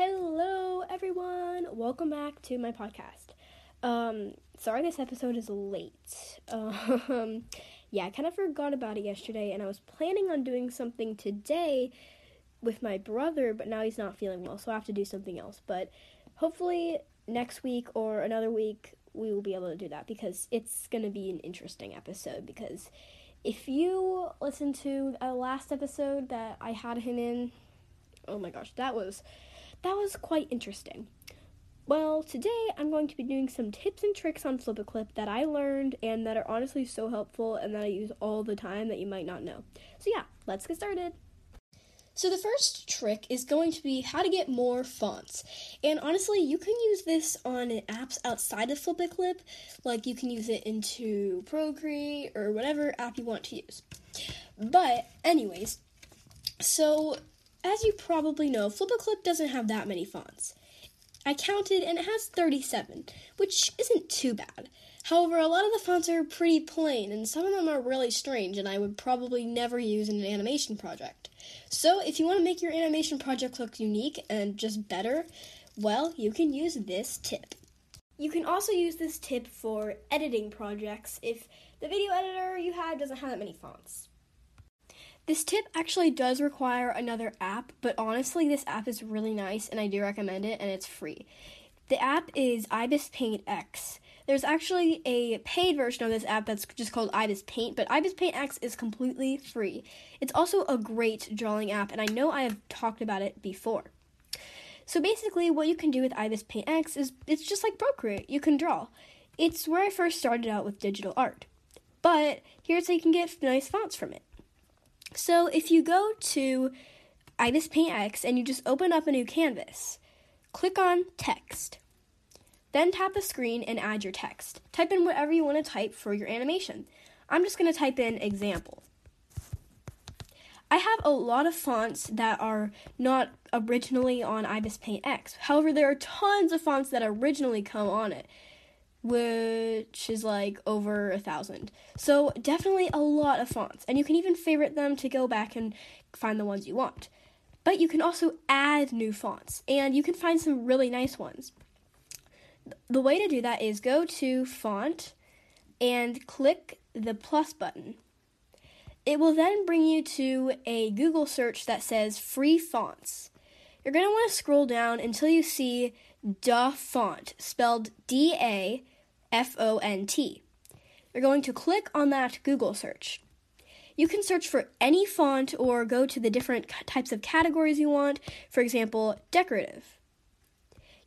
Hello, everyone. Welcome back to my podcast. Um, sorry this episode is late. Um, yeah, I kind of forgot about it yesterday, and I was planning on doing something today with my brother, but now he's not feeling well, so I have to do something else. But hopefully, next week or another week, we will be able to do that because it's going to be an interesting episode. Because if you listen to the last episode that I had him in, oh my gosh, that was that was quite interesting. Well, today I'm going to be doing some tips and tricks on Flip a Clip that I learned and that are honestly so helpful and that I use all the time that you might not know. So, yeah, let's get started. So, the first trick is going to be how to get more fonts. And honestly, you can use this on apps outside of Flip a Clip, like you can use it into Procreate or whatever app you want to use. But, anyways, so as you probably know, Flip a Clip doesn't have that many fonts. I counted and it has 37, which isn't too bad. However, a lot of the fonts are pretty plain and some of them are really strange and I would probably never use in an animation project. So, if you want to make your animation project look unique and just better, well, you can use this tip. You can also use this tip for editing projects if the video editor you have doesn't have that many fonts. This tip actually does require another app, but honestly, this app is really nice and I do recommend it and it's free. The app is Ibis Paint X. There's actually a paid version of this app that's just called Ibis Paint, but Ibis Paint X is completely free. It's also a great drawing app, and I know I have talked about it before. So basically, what you can do with Ibis Paint X is it's just like Procreate. You can draw. It's where I first started out with digital art. But here's how you can get nice fonts from it. So if you go to Ibis Paint X and you just open up a new canvas, click on text. Then tap the screen and add your text. Type in whatever you want to type for your animation. I'm just going to type in example. I have a lot of fonts that are not originally on Ibis Paint X. However, there are tons of fonts that originally come on it which is like over a thousand. So definitely a lot of fonts, and you can even favorite them to go back and find the ones you want. But you can also add new fonts, and you can find some really nice ones. The way to do that is go to font and click the plus button. It will then bring you to a Google search that says free fonts. You're going to want to scroll down until you see Da Font, spelled D A F O N T. You're going to click on that Google search. You can search for any font or go to the different types of categories you want, for example, decorative.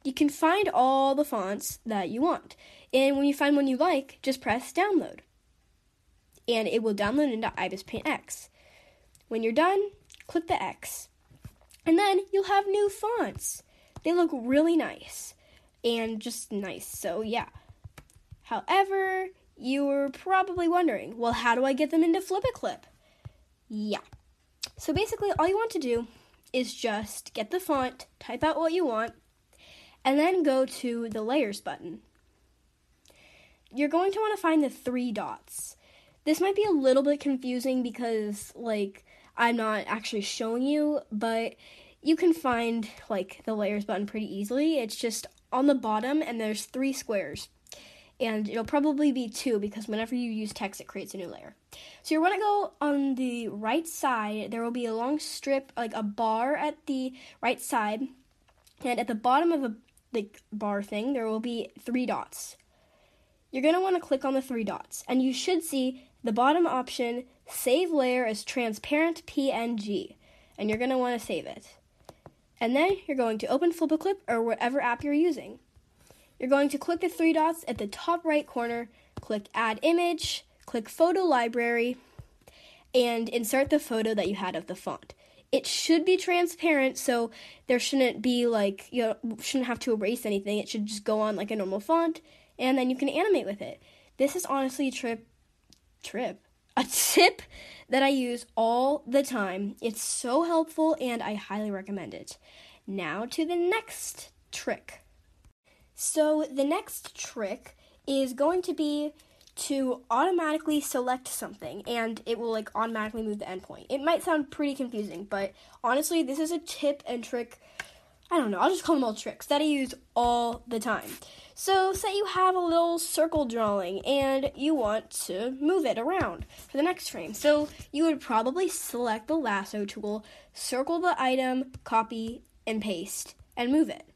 You can find all the fonts that you want, and when you find one you like, just press download. And it will download into Ibis Paint X. When you're done, click the X. And then you'll have new fonts. They look really nice and just nice. So, yeah. However, you're probably wondering, well, how do I get them into Flip a Clip? Yeah. So, basically, all you want to do is just get the font, type out what you want, and then go to the Layers button. You're going to want to find the three dots. This might be a little bit confusing because, like, I'm not actually showing you, but you can find like the layers button pretty easily. It's just on the bottom and there's three squares. And it'll probably be two because whenever you use text, it creates a new layer. So you want to go on the right side. There will be a long strip, like a bar at the right side, and at the bottom of the bar thing, there will be three dots. You're gonna want to click on the three dots, and you should see the bottom option: Save layer as transparent PNG, and you're gonna want to save it and then you're going to open Flip a Clip or whatever app you're using. You're going to click the three dots at the top right corner, click Add Image, click Photo Library, and insert the photo that you had of the font. It should be transparent, so there shouldn't be like you shouldn't have to erase anything. It should just go on like a normal font, and then you can animate with it. This is honestly a trip, trip, a tip that I use all the time. It's so helpful and I highly recommend it. Now to the next trick. So, the next trick is going to be to automatically select something and it will like automatically move the endpoint. It might sound pretty confusing, but honestly, this is a tip and trick I don't know, I'll just call them all tricks that I use all the time. So, say you have a little circle drawing and you want to move it around for the next frame. So, you would probably select the lasso tool, circle the item, copy, and paste, and move it.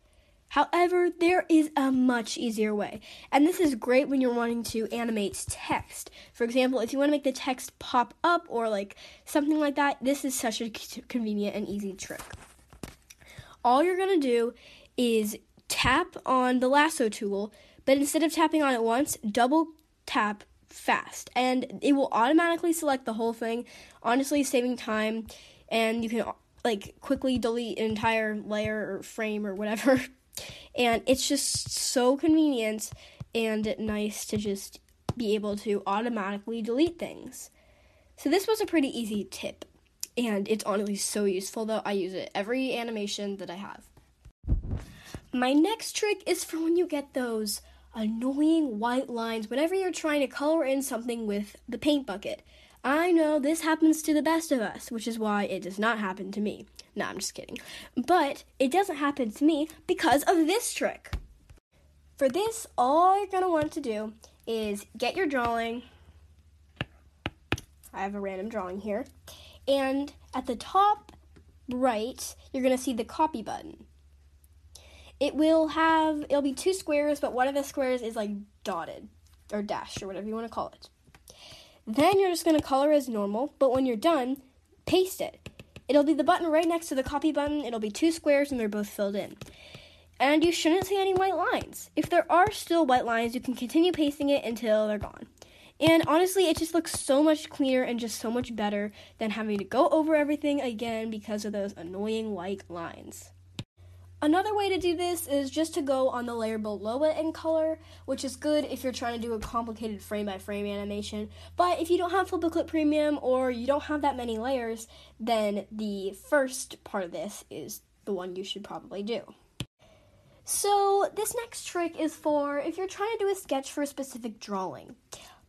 However, there is a much easier way, and this is great when you're wanting to animate text. For example, if you want to make the text pop up or like something like that, this is such a convenient and easy trick. All you're going to do is tap on the lasso tool, but instead of tapping on it once, double tap fast, and it will automatically select the whole thing, honestly saving time, and you can like quickly delete an entire layer or frame or whatever And it's just so convenient and nice to just be able to automatically delete things. So this was a pretty easy tip. And it's honestly so useful though. I use it every animation that I have. My next trick is for when you get those annoying white lines whenever you're trying to color in something with the paint bucket. I know this happens to the best of us, which is why it does not happen to me. No, I'm just kidding. But it doesn't happen to me because of this trick. For this, all you're going to want to do is get your drawing. I have a random drawing here. And at the top right, you're going to see the copy button. It will have, it'll be two squares, but one of the squares is like dotted or dashed or whatever you want to call it. Then you're just going to color as normal, but when you're done, paste it. It'll be the button right next to the copy button. It'll be two squares and they're both filled in. And you shouldn't see any white lines. If there are still white lines, you can continue pasting it until they're gone. And honestly, it just looks so much cleaner and just so much better than having to go over everything again because of those annoying white lines. Another way to do this is just to go on the layer below it in color, which is good if you're trying to do a complicated frame by frame animation. But if you don't have Flip a Clip Premium or you don't have that many layers, then the first part of this is the one you should probably do. So, this next trick is for if you're trying to do a sketch for a specific drawing,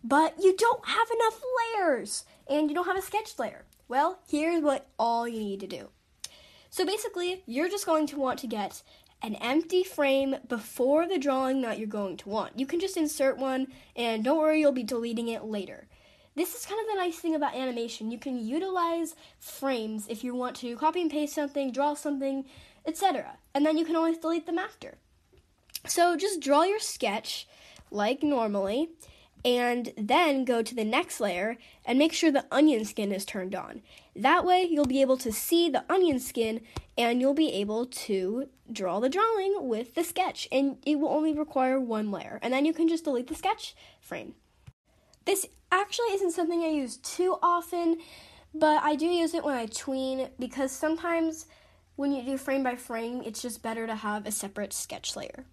but you don't have enough layers and you don't have a sketch layer. Well, here's what all you need to do. So basically, you're just going to want to get an empty frame before the drawing that you're going to want. You can just insert one, and don't worry, you'll be deleting it later. This is kind of the nice thing about animation. You can utilize frames if you want to copy and paste something, draw something, etc. And then you can always delete them after. So just draw your sketch like normally, and then go to the next layer and make sure the onion skin is turned on. That way, you'll be able to see the onion skin and you'll be able to draw the drawing with the sketch. And it will only require one layer. And then you can just delete the sketch frame. This actually isn't something I use too often, but I do use it when I tween because sometimes when you do frame by frame, it's just better to have a separate sketch layer.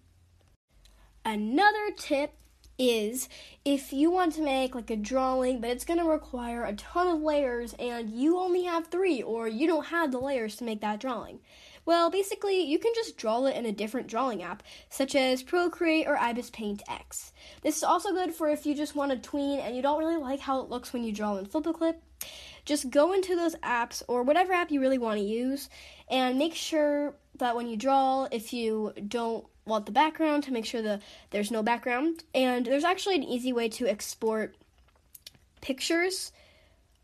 Another tip is if you want to make like a drawing, but it's going to require a ton of layers and you only have three, or you don't have the layers to make that drawing. Well, basically, you can just draw it in a different drawing app, such as Procreate or Ibis Paint X. This is also good for if you just want to tween and you don't really like how it looks when you draw in Flip a Clip. Just go into those apps or whatever app you really want to use and make sure that when you draw, if you don't want the background to make sure that there's no background. And there's actually an easy way to export pictures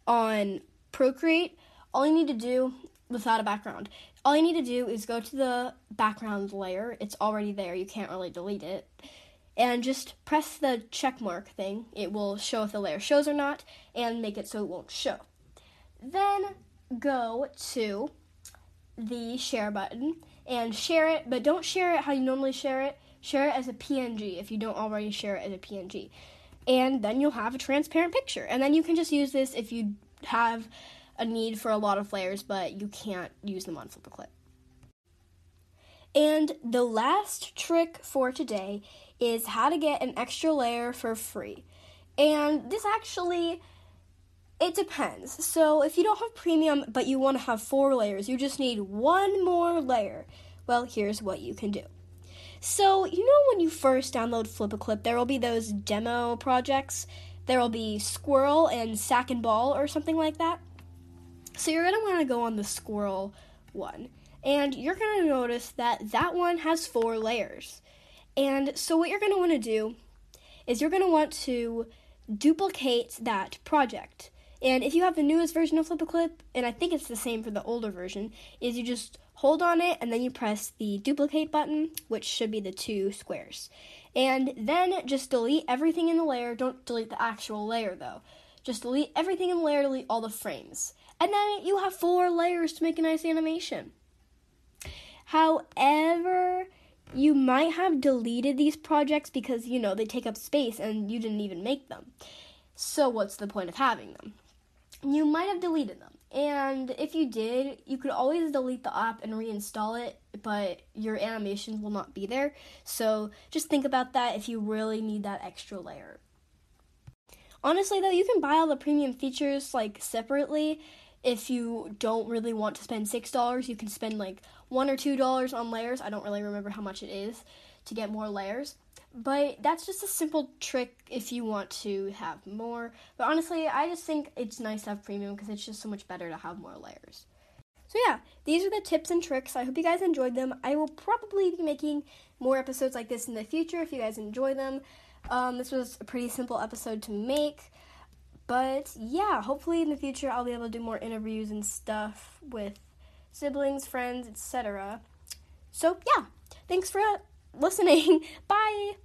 on Procreate. All you need to do without a background, all you need to do is go to the background layer. It's already there. You can't really delete it. And just press the check mark thing. It will show if the layer shows or not and make it so it won't show. Then go to the share button and share it, but don't share it how you normally share it. Share it as a PNG if you don't already share it as a PNG. And then you'll have a transparent picture. And then you can just use this if you have a need for a lot of layers, but you can't use them on Flip a Clip. And the last trick for today is how to get an extra layer for free. And this actually it depends. So, if you don't have premium but you want to have four layers, you just need one more layer. Well, here's what you can do. So, you know, when you first download Flip a Clip, there will be those demo projects. There will be Squirrel and Sack and Ball or something like that. So, you're going to want to go on the Squirrel one. And you're going to notice that that one has four layers. And so what you're going to want to do is you're going to want to duplicate that project. And if you have the newest version of Flip a Clip, and I think it's the same for the older version, is you just hold on it and then you press the duplicate button, which should be the two squares. And then just delete everything in the layer. Don't delete the actual layer though. Just delete everything in the layer, delete all the frames. And then you have four layers to make a nice animation. However, you might have deleted these projects because, you know, they take up space and you didn't even make them. So, what's the point of having them? You might have deleted them. And if you did, you could always delete the app and reinstall it, but your animations will not be there. So, just think about that if you really need that extra layer. Honestly, though, you can buy all the premium features like separately. If you don't really want to spend $6, you can spend like one or two dollars on layers. I don't really remember how much it is to get more layers. But that's just a simple trick if you want to have more. But honestly, I just think it's nice to have premium because it's just so much better to have more layers. So yeah, these are the tips and tricks. I hope you guys enjoyed them. I will probably be making more episodes like this in the future if you guys enjoy them. Um, this was a pretty simple episode to make. But yeah, hopefully in the future I'll be able to do more interviews and stuff with siblings, friends, etc. So, yeah, thanks for listening. Bye.